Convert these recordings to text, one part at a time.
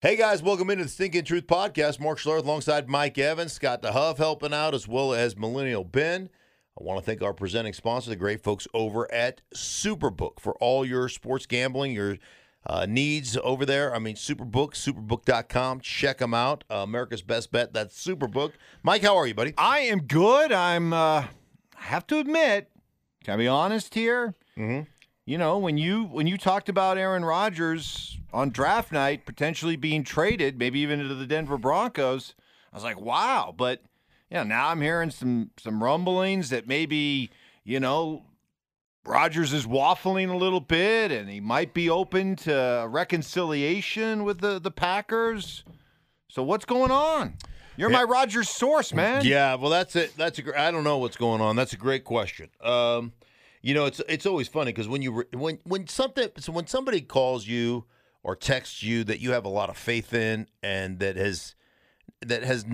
Hey guys, welcome into the Stinking Truth Podcast. Mark Schlereth alongside Mike Evans, Scott DeHuff helping out, as well as Millennial Ben. I want to thank our presenting sponsor, the great folks over at Superbook, for all your sports gambling, your uh, needs over there. I mean, Superbook, superbook.com. Check them out. Uh, America's best bet. That's Superbook. Mike, how are you, buddy? I am good. I'm. Uh, I have to admit, can I be honest here? Mm-hmm. You know, when you when you talked about Aaron Rodgers on draft night potentially being traded, maybe even into the Denver Broncos, I was like, wow. But yeah, now I'm hearing some some rumblings that maybe you know Rodgers is waffling a little bit, and he might be open to reconciliation with the the Packers. So what's going on? You're my Rodgers source, man. Yeah, well, that's it. That's a. I don't know what's going on. That's a great question. Um, you know, it's it's always funny because when you re- when when something so when somebody calls you or text you that you have a lot of faith in and that has that has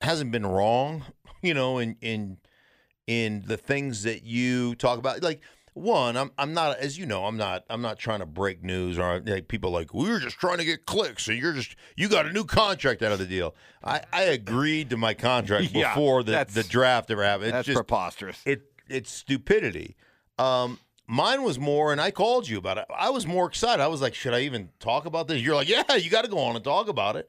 hasn't been wrong, you know, in in in the things that you talk about, like. One, I'm I'm not as you know, I'm not I'm not trying to break news or like people like we were just trying to get clicks and you're just you got a new contract out of the deal. I, I agreed to my contract Yeah, before the, the draft ever happened. It's That's just preposterous. it it's stupidity. Um, mine was more, and I called you about it. I was more excited. I was like, should I even talk about this? You're like, yeah, you got to go on and talk about it.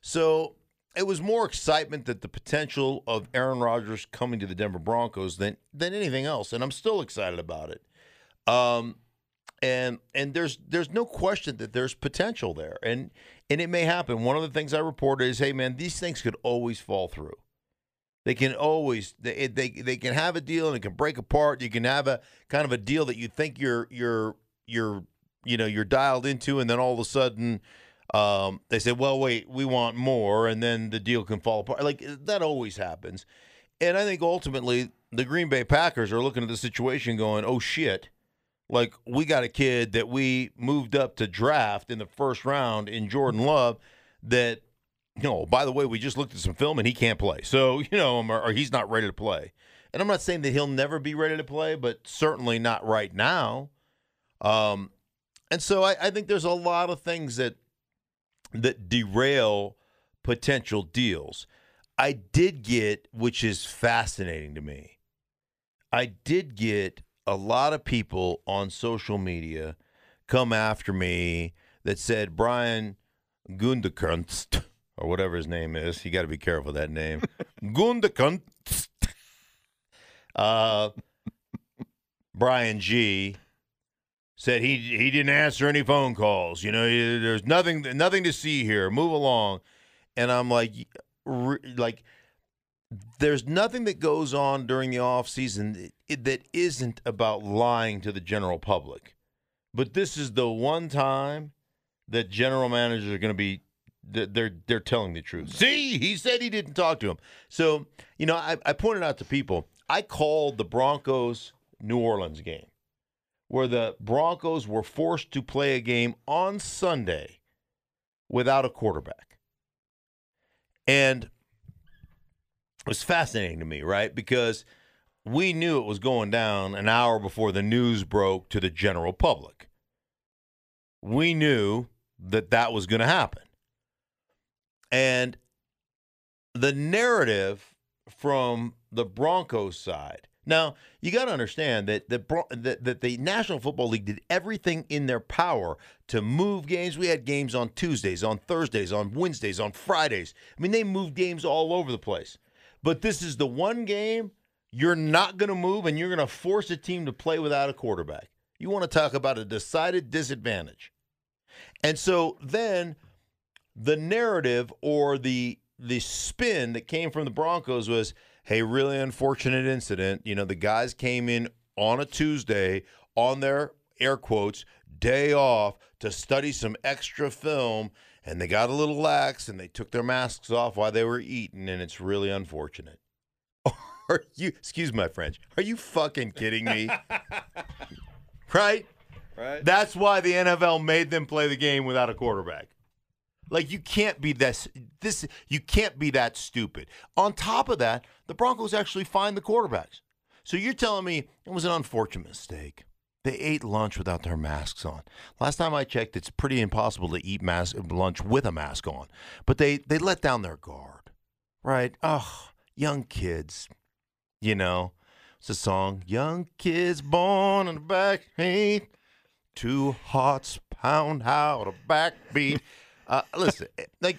So it was more excitement that the potential of Aaron Rodgers coming to the Denver Broncos than than anything else, and I'm still excited about it. Um, and and there's there's no question that there's potential there, and and it may happen. One of the things I reported is, hey man, these things could always fall through. They can always they they they can have a deal and it can break apart. You can have a kind of a deal that you think you're you're you're you know you're dialed into, and then all of a sudden um, they say, well, wait, we want more, and then the deal can fall apart. Like that always happens. And I think ultimately the Green Bay Packers are looking at the situation, going, oh shit. Like we got a kid that we moved up to draft in the first round in Jordan Love that know, by the way, we just looked at some film and he can't play. So, you know, or, or he's not ready to play. And I'm not saying that he'll never be ready to play, but certainly not right now. Um, and so I, I think there's a lot of things that that derail potential deals. I did get, which is fascinating to me, I did get a lot of people on social media come after me that said Brian Gundekunst or whatever his name is. You got to be careful with that name. Gundekunst. Uh, Brian G said he he didn't answer any phone calls. You know, he- there's nothing nothing to see here. Move along. And I'm like, re- like, there's nothing that goes on during the off season that, that isn't about lying to the general public. But this is the one time that general managers are going to be they're they're- telling the truth. See, he said he didn't talk to him. So you know, I, I pointed out to people. I called the Broncos New Orleans game where the Broncos were forced to play a game on Sunday without a quarterback. And it was fascinating to me, right? Because we knew it was going down an hour before the news broke to the general public. We knew that that was going to happen. And the narrative from the Broncos side. Now, you got to understand that the that, that the National Football League did everything in their power to move games. We had games on Tuesdays, on Thursdays, on Wednesdays, on Fridays. I mean, they moved games all over the place. But this is the one game you're not going to move and you're going to force a team to play without a quarterback. You want to talk about a decided disadvantage. And so then the narrative or the the spin that came from the Broncos was, hey, really unfortunate incident. You know, the guys came in on a Tuesday on their air quotes day off to study some extra film and they got a little lax and they took their masks off while they were eating and it's really unfortunate. Are you excuse my French? Are you fucking kidding me? right? Right. That's why the NFL made them play the game without a quarterback. Like you can't be this this you can't be that stupid. On top of that, the Broncos actually find the quarterbacks. So you're telling me it was an unfortunate mistake. They ate lunch without their masks on. Last time I checked, it's pretty impossible to eat mask, lunch with a mask on. But they, they let down their guard, right? Oh, young kids, you know. It's a song, Young Kids Born in the Back Two Hearts Pound Out a Backbeat. Uh, listen, like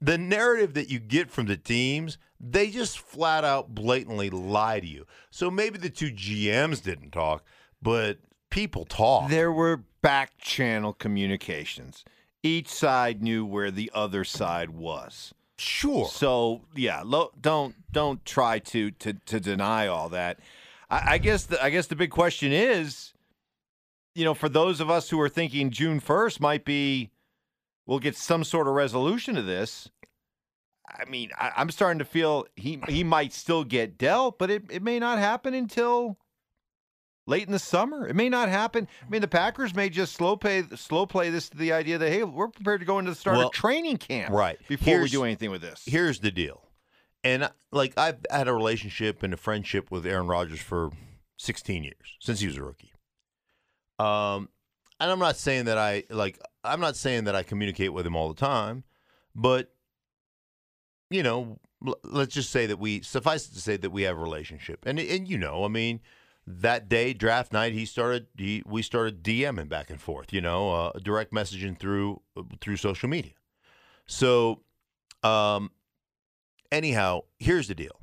the narrative that you get from the teams, they just flat out blatantly lie to you. So maybe the two GMs didn't talk, but people talk. There were back channel communications. Each side knew where the other side was. Sure. So yeah, lo- don't don't try to to to deny all that. I, I guess the I guess the big question is, you know, for those of us who are thinking June first might be, we'll get some sort of resolution to this. I mean, I, I'm starting to feel he he might still get dealt, but it, it may not happen until late in the summer. It may not happen. I mean, the Packers may just slow play slow play this to the idea that hey, we're prepared to go into the start Well, of training camp right. before we do anything with this. Here's the deal. And like I've had a relationship and a friendship with Aaron Rodgers for 16 years since he was a rookie. Um and I'm not saying that I like I'm not saying that I communicate with him all the time, but you know, l- let's just say that we suffice it to say that we have a relationship. And and you know, I mean, that day draft night he started he we started DMing back and forth, you know, uh, direct messaging through through social media. So um anyhow, here's the deal.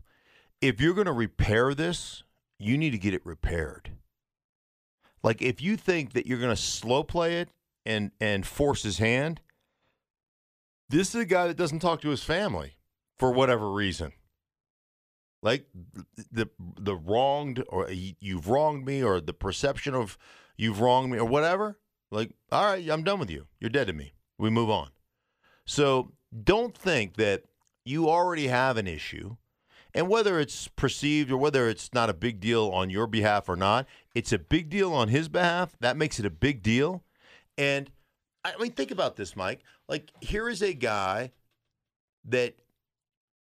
If you're going to repair this, you need to get it repaired. Like if you think that you're going to slow play it and and force his hand, this is a guy that doesn't talk to his family for whatever reason. Like the the wronged or you've wronged me or the perception of you've wronged me or whatever. Like, all right, I'm done with you. You're dead to me. We move on. So don't think that you already have an issue. And whether it's perceived or whether it's not a big deal on your behalf or not, it's a big deal on his behalf. That makes it a big deal. And I mean, think about this, Mike. Like, here is a guy that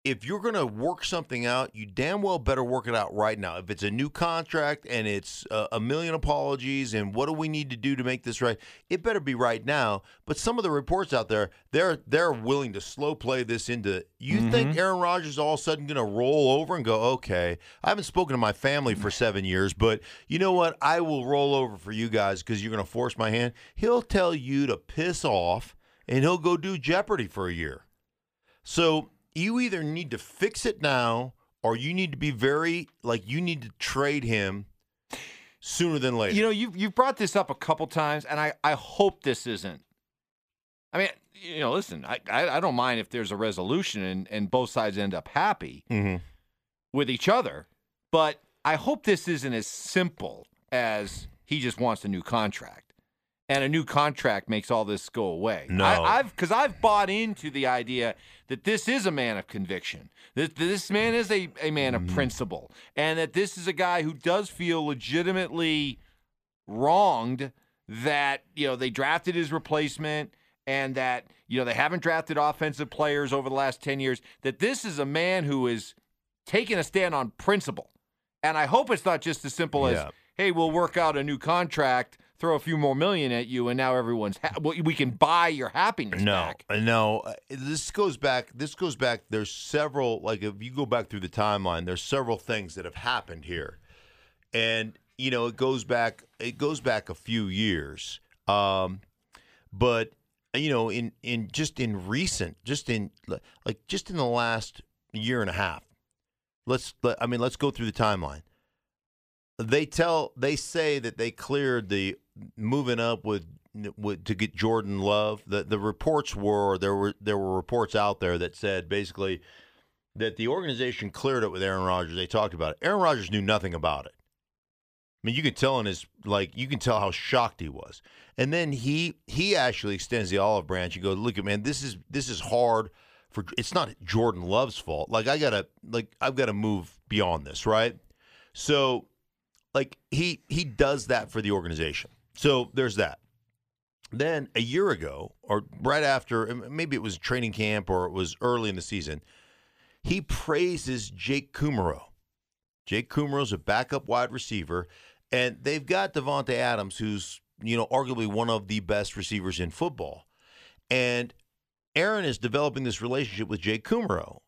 if you're going to work something out, you damn well better work it out right now. If it's a new contract and it's a, a million apologies and what do we need to do to make this right, it better be right now. But some of the reports out there, they're they're willing to slow play this into. You mm-hmm. think Aaron Rodgers is all of a sudden going to roll over and go, okay, I haven't spoken to my family for mm. seven years, but you know what? I will roll over for you guys because you're going to force my hand. He'll tell you to piss off and he'll go do Jeopardy for a year. So you either need to fix it now or you need to be very like you need to trade him sooner than later. You know, you've you've brought this up a couple times, and I I hope this isn't. I mean, you know, listen, I I, I don't mind if there's a resolution and and both sides end up happy Mhm. with each other, but I hope this isn't as simple as he just wants a new contract. And a new contract makes all this go away. No. I, I've because I've bought into the idea that this is a man of conviction. That this man is a, a man of mm. principle, and that this is a guy who does feel legitimately wronged that you know they drafted his replacement and that you know they haven't drafted offensive players over the last 10 years that this is a man who is taking a stand on principle and i hope it's not just as simple Yeah. as hey we'll work out a new contract throw a few more million at you and now everyone's ha- we can buy your happiness No, back uh, no. uh, This goes back. This goes back. There's several. Like if you go back through the timeline, there's several things that have happened here, and you know it goes back. It goes back a few years. Um, but you know, in in just in recent, just in like just in the last year and a half. Let's. let- I mean, let's go through the timeline. They tell. They say that they cleared the moving up with with, to get Jordan Love. The the reports were there were there were reports out there that said basically that the organization cleared it with Aaron Rodgers. They talked about it. Aaron Rodgers knew nothing about it. I mean, you could tell in his like you can tell how shocked he was. And then he he actually extends the olive branch. He goes, "Look, man, this is this is hard for. It's not Jordan Love's fault. Like I gotta like I've got to move beyond this, right? So, like he he does that for the organization. So there's that. Then a year ago, or right after, maybe it was training camp or it was early in the season, he praises Jake Kumerow. Jake Kumerow's a backup wide receiver, And they've got Davante Adams, who's you know arguably one of the best receivers in football, and Aaron is developing this relationship with Jake Kumerow,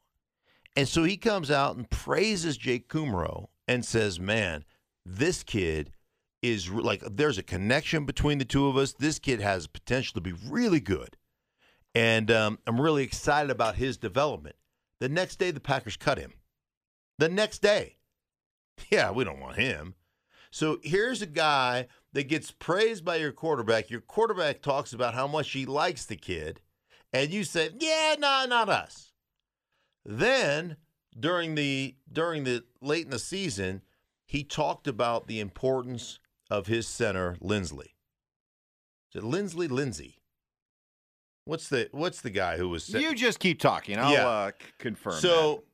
and so he comes out and praises Jake Kumerow and says, "Man, this kid." Is like there's a connection between the two of us. This kid has potential to be really good, and um, I'm really excited about his development. The next day, the Packers cut him. The next day, yeah, we don't want him. So here's a guy that gets praised by your quarterback. Your quarterback talks about how much he likes the kid, and you say, "Yeah, no, not us." Then during the during the late in the season, he talked about the importance of his center, Linsley. Is it Linsley Lindsay? What's the what's the guy who was sa- You just keep talking. I'll Yeah. uh, c- confirm. so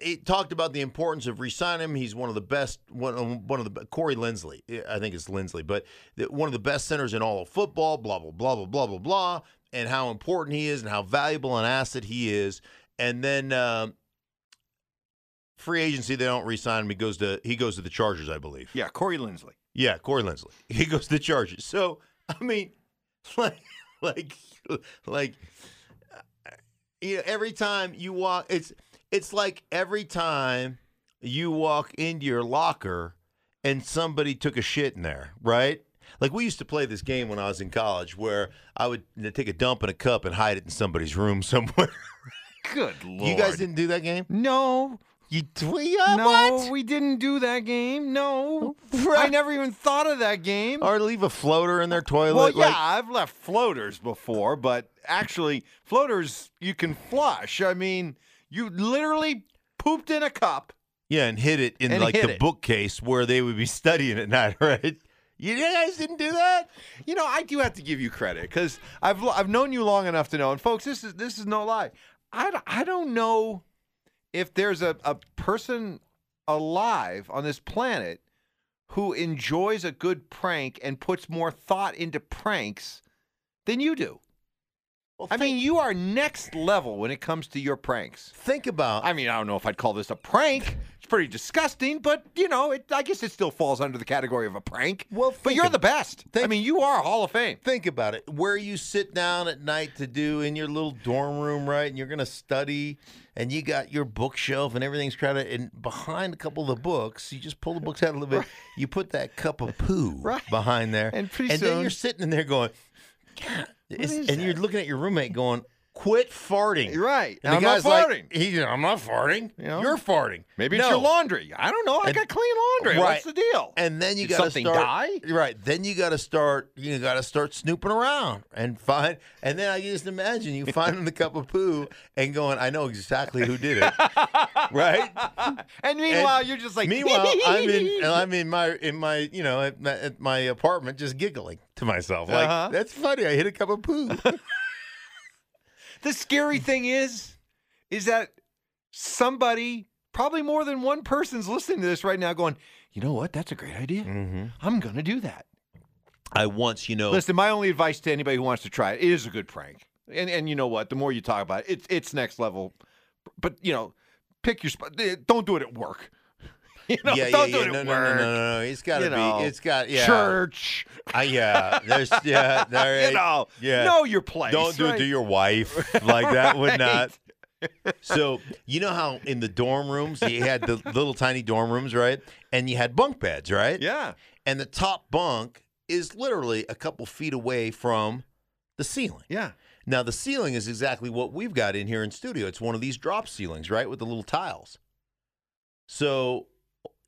it talked about the importance of re-signing him. He's one of the best, one, one of the Corey Linsley, I think it's Linsley, but the, one of the best centers in all of football. Blah blah blah blah blah blah blah, and how important he is, and how valuable an asset he is. And then um, free agency, they don't re-sign him. He goes to he goes to the Chargers, I believe. yeah, Corey Linsley. Yeah, Corey Linsley. He goes to the Chargers. So I mean, like, like, like, uh, you know, every time you walk, it's it's like every time you walk into your locker and somebody took a shit in there, right? Like we used to play this game when I was in college, where I would take a dump in a cup and hide it in somebody's room somewhere. Good lord. You guys didn't do that game? No. You yeah, uh, no, what? we didn't do that game. No. Oh, I never even thought of that game. Or leave a floater in their toilet? Well, yeah, like- I've left floaters before, but actually, floaters you can flush. I mean, you literally pooped in a cup. Yeah, and hid it in like the it. bookcase where they would be studying at night, right? You guys didn't do that? You know, I do have to give you credit because I've I've known you long enough to know. And folks, this is this is no lie. I, I don't know if there's a, a person alive on this planet who enjoys a good prank and puts more thought into pranks than you do. Well, I mean, you are next level when it comes to your pranks. think about I mean, I don't know if I'd call this a prank. It's pretty disgusting, but you know, it, I guess it still falls under the category of a prank. Well, but you're of- the best. I mean, you are a Hall of Fame. think about it. Where you sit down at night to do in your little dorm room, right? And you're gonna study, and you got your bookshelf and everything's crowded. And behind a couple of the books, you just pull the books out a little bit. You put that cup of poo Right. behind there, And pretty then soon- you're sitting in there going, is and you're looking at your roommate going, "Quit farting." You're right. And I'm not guy's like, farting. he, I'm not farting. You know? You're farting. Maybe it's No. your laundry. I don't know. I And- got clean laundry. What's the deal? And then you got to start. die? Right. Then you got to start. You got to start snooping around and find. And then I can just imagine you finding the cup of poo and going, "I know exactly who did it." right. and meanwhile, you're just like. Meanwhile, I'm in. I'm in my in my you know at my, at my apartment just giggling to myself like Uh-huh. that's funny. I hit a cup of poo. The scary thing is, is that somebody, probably more than one person's listening to this right now, going, you know what? That's a great idea. mm-hmm. I'm gonna do that. I once you know. Listen, my only advice to anybody who wants to try it, it is a good prank. And and you know what? The more you talk about it, it's it's next level. But you know, pick your spot. Eh, Don't do it at work. You know, yeah, don't yeah, do yeah. it No, at no, no, work. no, no, no. It's got to You be. know, It's got yeah. Church. Uh, yeah. There's yeah. There, You know, yeah. know your place. Don't do it to your wife like that. Would not. So you know how in the dorm rooms you had the little tiny dorm rooms, right? And you had bunk beds, right? Yeah. And the top bunk is literally a couple feet away from the ceiling. Yeah. Now the ceiling is exactly what we've got in here in studio. It's one of these drop ceilings, right, with the little tiles. So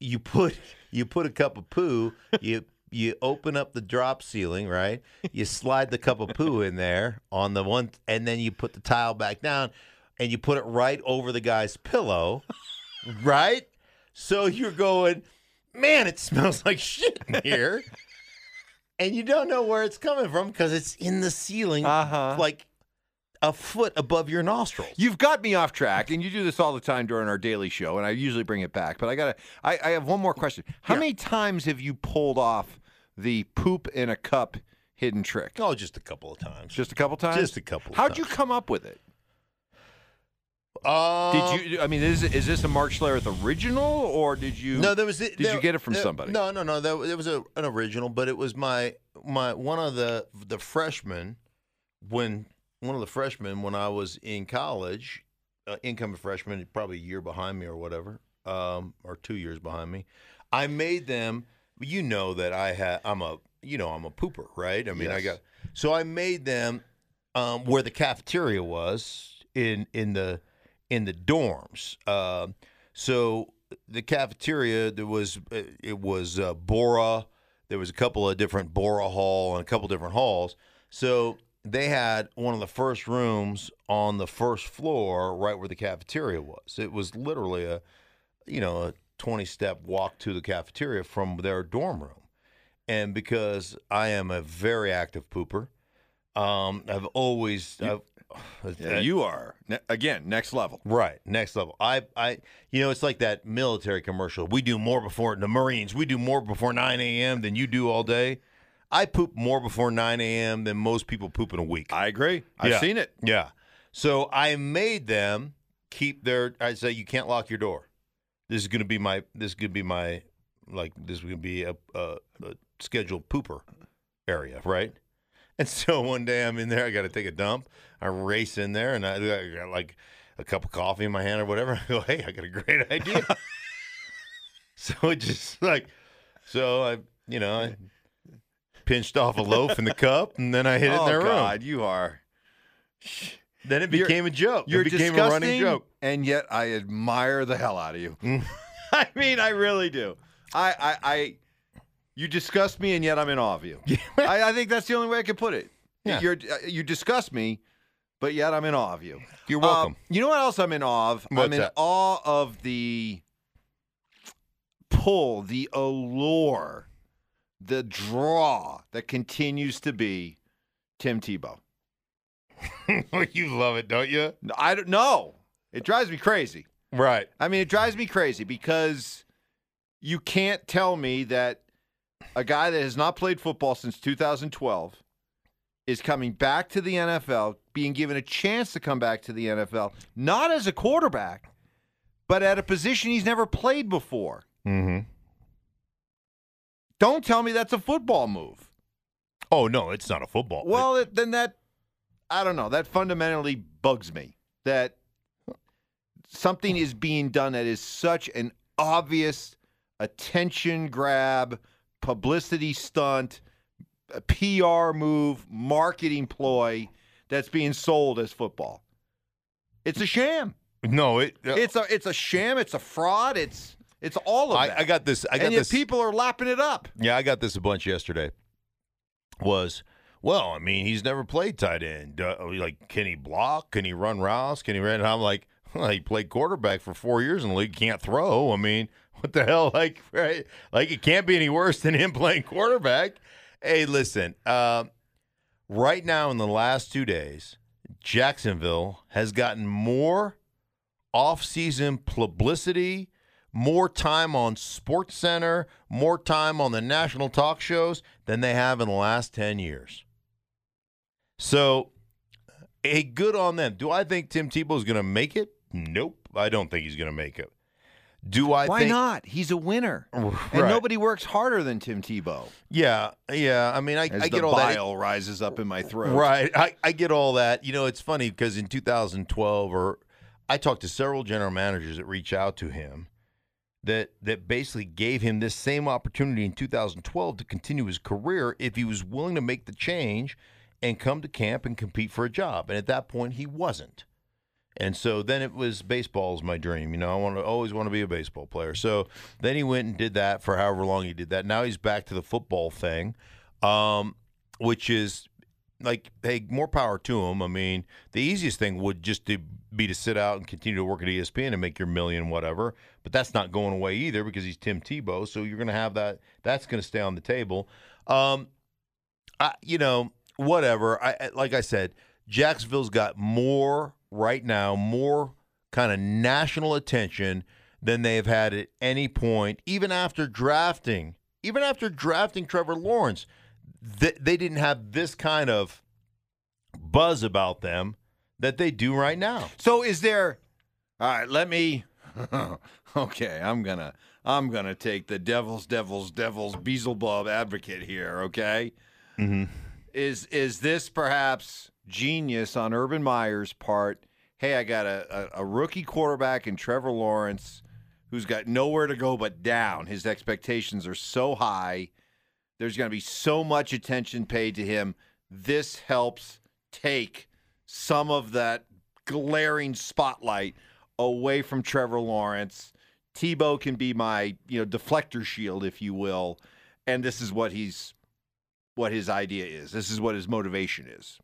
you put you put a cup of poo, you you open up the drop ceiling, right? You slide the cup of poo in there on the one and then you put the tile back down and you put it right over the guy's pillow, right? So you're going, "Man, it smells like shit in here." and you don't know where it's coming from because it's in the ceiling Uh-huh. like a foot above your nostrils. You've got me off track, and you do this all the time during our daily show, and I usually bring it back. But I gotta, I, I have one more question. How Yeah. many times have you pulled off the poop in a cup hidden trick? oh, just a couple of times. Just a couple times. Just a couple of How'd you come up with it? Um, Did you? I mean, is is this a Mark Schlereth original, or did you? No, there was. Did there- you get it from there- somebody? No, no, no. There was a, an original, but it was my my one of the the freshmen when one of the freshmen when I was in college, uh, incoming freshman, probably a year behind me or whatever, um, or two years behind me. I made them. You know that I had. I'm a. You know I'm a pooper, right? I mean, I got. So I made them um, where the cafeteria was in in the in the dorms. Um so the cafeteria there was uh, it was uh, Bora. There was a couple of different Bora Hall and a couple different halls. So they had one of the first rooms on the first floor, right where the cafeteria was. It was literally a you know a twenty step walk to the cafeteria from their dorm room. And because I am a very active pooper, um, I've always I've, Yeah, you are Ne- again next level. Right, next level. I, I, you know, it's like that military commercial. We do more before the Marines. We do more before 9 a.m. than you do all day. I poop more before 9 a.m. than most people poop in a week. I agree. I've Yeah. seen it. Yeah. So I made them keep their. I say you can't lock your door. This is going to be my. This to be my. Like this is going to be a, a, a scheduled pooper area, right? And so one day I'm in there. I got to take a dump. I race in there, and I, I got like a cup of coffee in my hand or whatever. I go, hey, I got a great idea. so it just like, so I, you know, I pinched off a loaf in the cup, and then I hid it oh in their room. God, you are. Then it You're- became a joke. You're it became a running joke. and yet I admire the hell out of you. Mm. I mean, I really do. I, I, I, you disgust me, and yet I'm in awe of you. I, I think that's the only way I can put it. Yeah. You're, uh, you disgust me, but yet I'm in awe of you. You're welcome. Um, you know what else I'm in awe of? I'm in that? awe of the pull, the allure, the draw that continues to be Tim Tebow. you love it, don't you? I don't know. It drives me crazy. Right. I mean, it drives me crazy because you can't tell me that a guy that has not played football since 2012 is coming back to the NFL, being given a chance to come back to the NFL, not as a quarterback, but at a position he's never played before. Mm-hmm. Don't tell me that's a football move. Oh no, it's not a football. Well, it, then that, I don't know, that fundamentally bugs me that something is being done that is such an obvious attention grab, publicity stunt, a PR move, marketing ploy that's being sold as football. It's a sham. no, it. uh, It's a it's a sham. It's a fraud. It's it's all of that. I, I got this. I got and yet this. people are lapping it up. yeah, I got this a bunch yesterday. Was well, I mean, he's never played tight end. Uh, like, can he block? Can he run routes? Can he run? And I'm like, well, he played quarterback for four years in the league. Can't throw. I mean, what the hell? Like, right? Like, it can't be any worse than him playing quarterback. Hey, listen. Uh, right now, in the last two days, Jacksonville has gotten more off-season publicity, more time on Sports Center, more time on the national talk shows than they have in the last 10 years. So, hey, good on them. Do I think Tim Tebow is going to make it? Nope. I don't think he's going to make it. Do I Why think not? He's a winner. And nobody works harder than Tim Tebow. Yeah, yeah. I mean, I, As I get all that. bile rises up in my throat. Right. I, I get all that. You know, it's funny because in 2012, or I talked to several general managers that reach out to him that that basically gave him this same opportunity in 2012 to continue his career if he was willing to make the change and come to camp and compete for a job. And at that point, he wasn't. And so then it was baseball is my dream. You know, I want to always want to be a baseball player. So then he went and did that for however long he did that. Now he's back to the football thing, um, which is like, hey, more power to him. I mean, the easiest thing would just to be to sit out and continue to work at ESPN and make your million, whatever. But that's not going away either because he's Tim Tebow. So you're going to have that. That's going to stay on the table. Um, I, you know, whatever. I like I said, Jacksonville's got more right now, more kind of national attention than they've had at any point, even after drafting, even after drafting Trevor Lawrence. Th- they didn't have this kind of buzz about them that they do right now. So is there All right, let me. okay, I'm gonna I'm gonna take the devil's devil's devil's Beelzebub advocate here. Okay, Mm-hmm. is is this perhaps genius on Urban Meyer's part? Hey, I got a, a, a rookie quarterback in Trevor Lawrence who's got nowhere to go but down. His expectations are so high. There's going to be so much attention paid to him. This helps take some of that glaring spotlight away from Trevor Lawrence. Tebow can be my, you know, deflector shield, if you will. And this is what he's what his idea is. This is what his motivation is.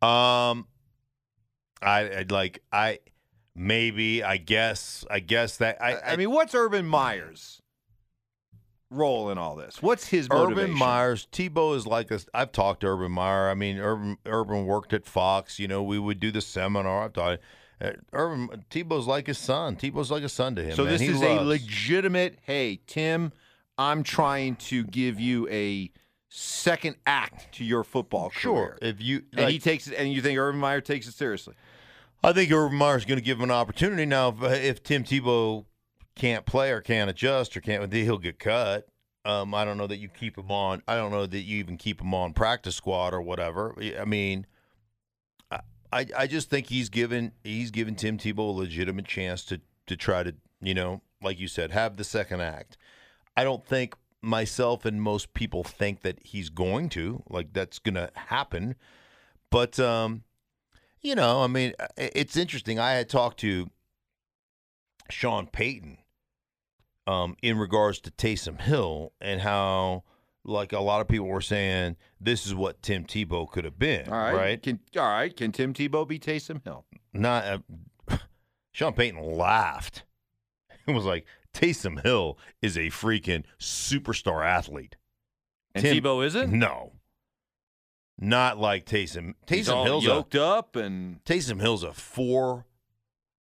Um, I I'd like I maybe I guess I guess that I I, mean, what's Urban Meyer's role in all this? What's his motivation? Urban? Myers, Tebow is like a. I've talked to Urban Meyer. I mean, Urban Urban worked at Fox. You know, we would do the seminar. I've thought uh, Urban Tebow's like his son. Tebow's like a son to him. So man. this He is a legitimate. Hey, Tim, I'm trying to give you a second act to your football Sure, career. if you And he takes it, and you think Urban Meyer takes it seriously? I think Urban Meyer's going to give him an opportunity now. If, if Tim Tebow can't play or can't adjust or can't, he'll get cut. Um, I don't know that you keep him on. I don't know that you even keep him on practice squad or whatever. I mean, I I, just think he's given he's given Tim Tebow a legitimate chance to to try to you know like you said have the second act. I don't think myself and most people think that he's going to like that's going to happen, but um, you know, I mean, it's interesting. I had talked to Sean Payton um, in regards to Taysom Hill and how, like, a lot of people were saying this is what Tim Tebow could have been. All right, right? Can, all right. Can Tim Tebow be Taysom Hill? Not uh, Sean Payton laughed. It was like Taysom Hill is a freaking superstar athlete. And Tim- Tebow isn't. No, not like Taysom. He's Taysom all Hill's a yoked up and Taysom Hill's a four,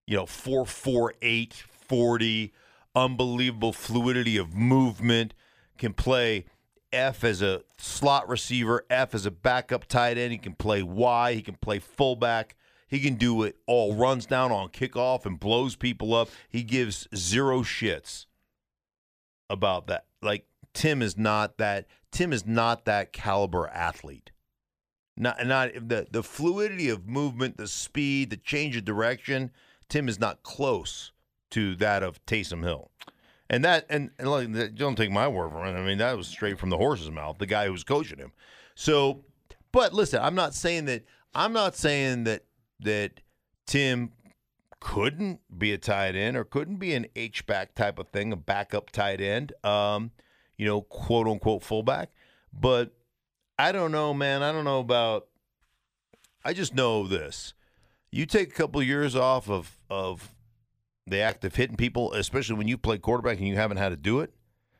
you know, four four eight forty, unbelievable fluidity of movement. Can play F as a slot receiver, F as a backup tight end. He can play Y. He can play fullback. He can do it all. Runs down on kickoff and blows people up. He gives zero shits about that. Like Tim is not that. Tim is not that caliber athlete. Not not the the fluidity of movement, the speed, the change of direction. Tim is not close to that of Taysom Hill, and that and, and like, don't take my word for it. I mean that was straight from the horse's mouth. The guy who was coaching him. So, but listen, I'm not saying that. I'm not saying that that Tim couldn't be a tight end or couldn't be an H back type of thing, a backup tight end. Um, you know, quote unquote fullback, but I don't know, man. I don't know about. I just know this: you take a couple years off of of the act of hitting people, especially when you play quarterback and you haven't had to do it.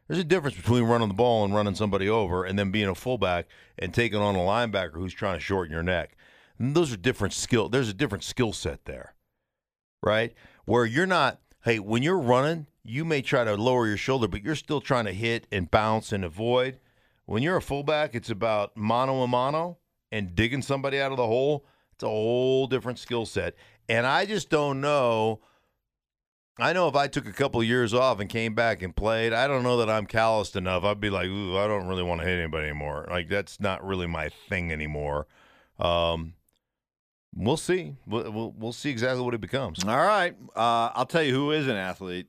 There's a difference between running the ball and running somebody over, and then being a fullback and taking on a linebacker who's trying to shorten your neck. And those are different skill. There's a different skill set there, right? Where you're not. Hey, when you're running, you may try to lower your shoulder, but you're still trying to hit and bounce and avoid. When you're a fullback, it's about mano a mano and digging somebody out of the hole. It's a whole different skill set. And I just don't know. I know if I took a couple of years off and came back and played, I don't know that I'm calloused enough. I'd be like, Ooh, I don't really want to hit anybody anymore. Like that's not really my thing anymore. Um, we'll see. We'll, we'll we'll see exactly what it becomes. All right. Uh, I'll tell you who is an athlete.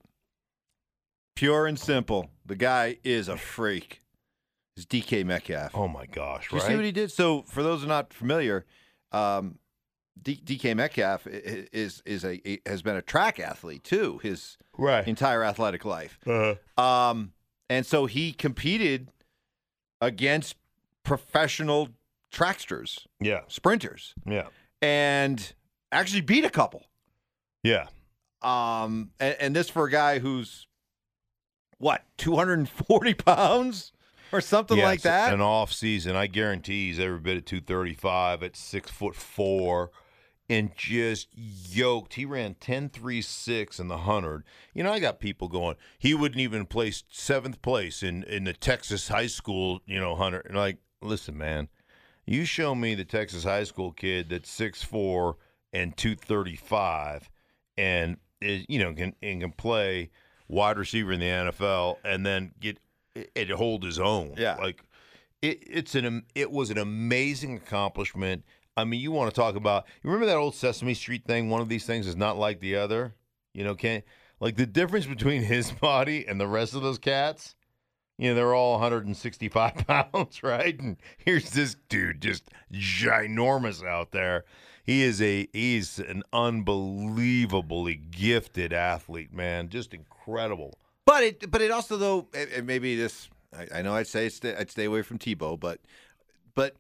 Pure and simple. The guy is a freak. It's DK Metcalf. Oh my gosh! Do you see what he did? So, for those who are not familiar, um, D- DK Metcalf is is a, a- has been a track athlete too his right. entire athletic life. Uh, Um, and so he competed against professional tracksters, yeah. sprinters, Yeah. and actually beat a couple. Yeah. Um, and, and this for a guy who's what 240 pounds or something like that. An off season, I guarantee he's every bit of two thirty five at six foot four, and just yoked. He ran 10 3 6 in the hundred. You know, I got people going. He wouldn't even place seventh place in in the Texas high school. You know, hundred. And like, listen, man, you show me the Texas high school kid that's six four and two thirty five, and is you know can and can play wide receiver in the NFL and then get and hold his own. Yeah. like it, it's an it was an amazing accomplishment. I mean, you want to talk about? You remember that old Sesame Street thing? One of these things is not like the other. You know, can't like the difference between his body and the rest of those cats. You know, they're all 165 pounds, right? And here's this dude, just ginormous out there. He is a he's an unbelievably gifted athlete, man. Just incredible. But it, but it also though, and maybe this, I, I know I'd say stay, I'd stay away from Tebow, but, but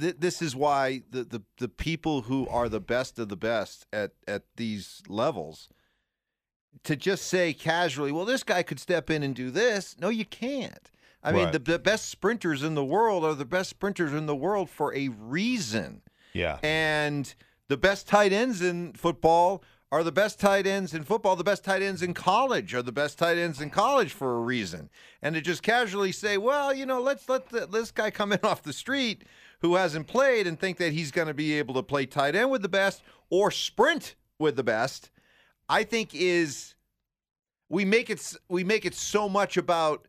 th- this is why the, the the people who are the best of the best at at these levels, to just say casually, well, this guy could step in and do this. No, you can't. I mean, Right. the, the best sprinters in the world are the best sprinters in the world for a reason. Yeah. And the best tight ends in football are the best tight ends in football. The best tight ends in college are the best tight ends in college for a reason. And to just casually say, well, you know, let's let the, this guy come in off the street who hasn't played and think that he's going to be able to play tight end with the best or sprint with the best, I think is we make it we make it so much about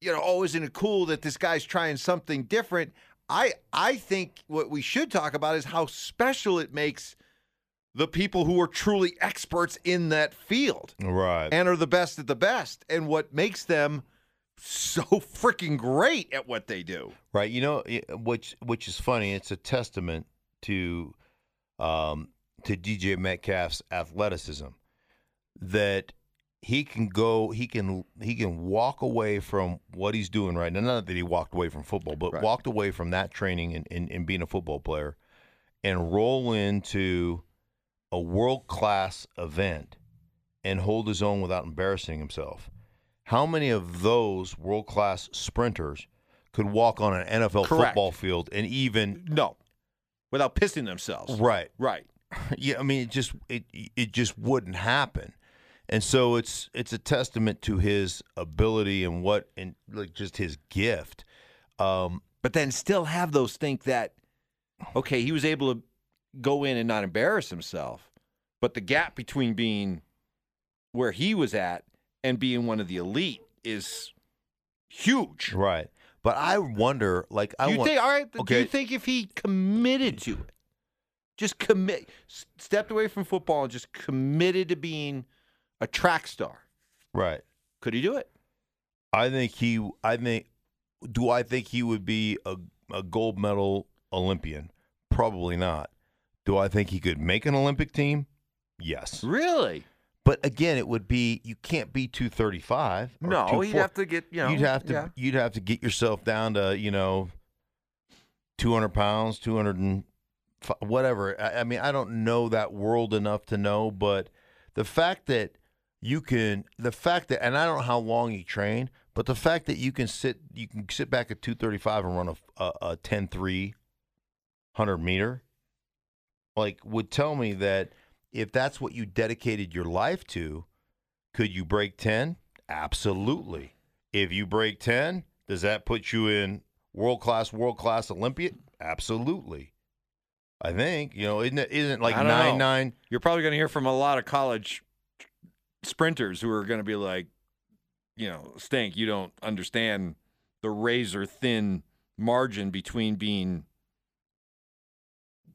you know, oh, isn't it cool that this guy's trying something different? I I think what we should talk about is how special it makes the people who are truly experts in that field Right. and are the best at the best and what makes them so freaking great at what they do. Right. You know, which which is funny. It's a testament to um, to DJ Metcalf's athleticism that he can go. He can he can walk away from what he's doing right now. Not that he walked away from football, but Right. walked away from that training and, and, and being a football player, and roll into a world class event and hold his own without embarrassing himself. How many of those world class sprinters could walk on an NFL Correct. football field and even No. Without pissing themselves. right? Right. Yeah, I mean, it just it it just wouldn't happen, and so it's it's a testament to his ability and what and like just his gift. Um, But then still have those think that okay, he was able to go in and not embarrass himself, but the gap between being where he was at and being one of the elite is huge. right, but I wonder, like, I Do you want, think all right? Do Okay. you think if he committed to it, just commit, stepped away from football and just committed to being a track star, right? could he do it? I think he. I think. Do I think he would be a a gold medal Olympian? Probably not. Do I think he could make an Olympic team? Yes. Really? But again, it would be you can't be 235. No, he'd have to get you know. you'd have to yeah. you'd have to get yourself down to you know 200 pounds 200 and whatever I, I mean i don't know that world enough to know but the fact that you can the fact that and i don't know how long you train but the fact that you can sit you can sit back at 235 and run a, a, a 10 3 100 meter like would tell me that if that's what you dedicated your life to could you break 10 absolutely if you break 10, does that put you in world class, world class Olympian? Absolutely. I think, you know, isn't it isn't like I nine know. nine You're probably going to hear from a lot of college sprinters who are going to be like, you know, Stank, you don't understand the razor thin margin between being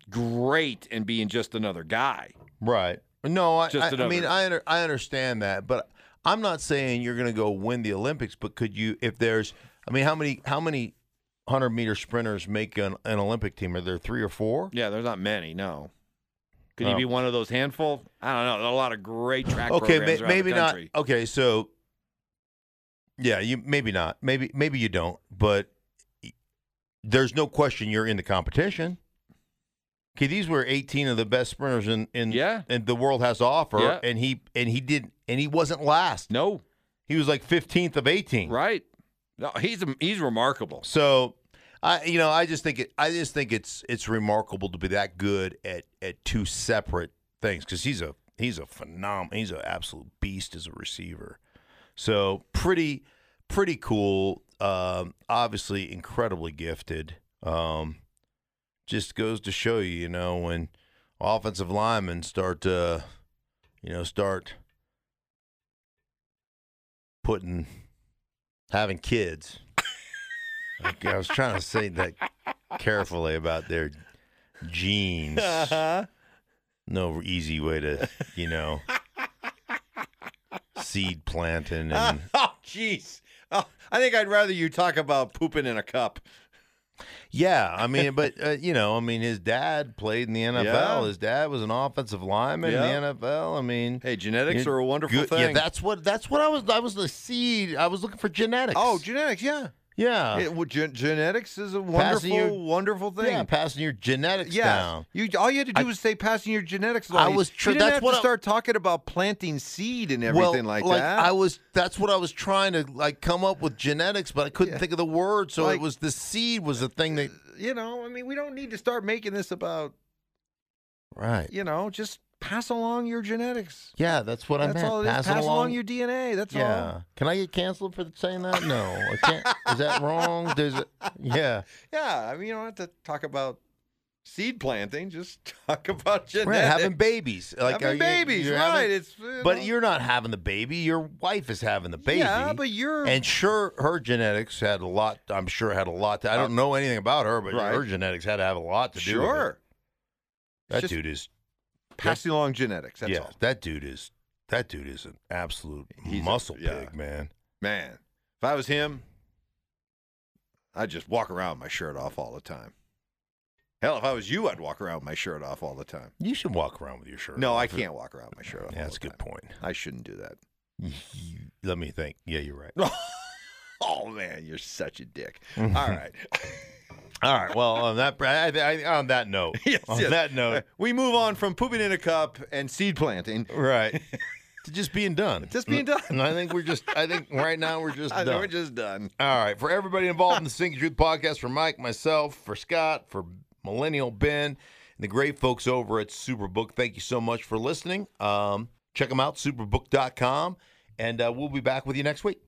great and being just another guy. Right. No, I, I, I mean I under, I understand that, but I'm not saying you're going to go win the Olympics, but could you if there's I mean how many how many 100 meter sprinters make an, an Olympic team? Are there 3 or 4? Yeah, there's not many, no. Could Oh. he be one of those handful? I don't know. A lot of great track Okay, around maybe not. Okay, so yeah, you maybe not. Maybe maybe you don't, but there's no question you're in the competition. Okay, these were 18 of the best sprinters in in Yeah. and the world has to offer, Yeah. and he and he didn't and he wasn't last. No, He was like 15th of 18. right? No, he's he's remarkable. So I you know, I just think it I just think it's it's remarkable to be that good at at two separate things cuz he's a he's a phenom he's an absolute beast as a receiver. So pretty pretty cool um obviously incredibly gifted. Um just goes to show you, you know, when offensive linemen start to you know, start putting having kids. Like, I was trying to say that carefully about their genes. Uh-huh. No easy way to, you know, seed planting and oh, jeez. Oh, I think I'd rather you talk about pooping in a cup. Yeah. I mean, but uh, you know, I mean, his dad played in the NFL. Yeah. His dad was an offensive lineman Yeah. in the NFL. I mean, Hey, genetics are a wonderful good- thing. Yeah, that's what that's what I was. I was the seed. I was looking for genetics. oh, genetics, yeah. Yeah, It- well, gen- genetics is a wonderful, your- wonderful thing. yeah. Passing your genetics Yes. down. You all you had to do I- was say passing your genetics. I was tr- You didn't that's have what to I- start talking about planting seed and everything well, like, that. I was. That's what I was trying to like come up with genetics, but I couldn't Yeah. think of the word. So Like- it was the seed was the thing that. Uh, you know, I mean, we don't need to start making this about Right. you know, just pass along your genetics. Yeah, that's what I That's meant. all it is. Pass, Pass along. along your DNA. That's Yeah. all. Can I get canceled for saying that? No, I can't. Is that wrong? There's a yeah. Yeah, I mean, you don't have to talk about seed planting. Just talk about genetics. Right, having babies. Like Having babies, you're right? having- it's you but you're not having the baby. Your wife is having the baby. yeah, but you're and sure, her genetics had a lot. I'm sure had a lot. To, I don't know anything about her, but Uh, Right. her genetics had to have a lot to do with it. sure That dude is. Passing along genetics. That's yeah, all, that dude is. That dude is an absolute He's a- muscle yeah. pig, man. man. If I was him, I'd just walk around with my shirt off all the time. Hell, if I was you, I'd walk around with my shirt off all the time. You should walk around with your shirt. No, off. I can't walk around with my shirt off. Yeah, that's a good time. point. I shouldn't do that. Let me think. Yeah, you're right. oh man, you're such a dick. All right. All right. Well, on that I, I, on that note, Yes, on yes. that note, we move on from pooping in a cup and seed planting. right, to just being done. Just being done. And I think we're just. I think right now we're just I done. know we're just done. All right. For everybody involved in the Sinking Truth podcast, for Mike, myself, for Scott, for Millennial Ben, and the great folks over at Superbook, thank you so much for listening. Um, check them out, superbook.com, and uh, we'll be back with you next week.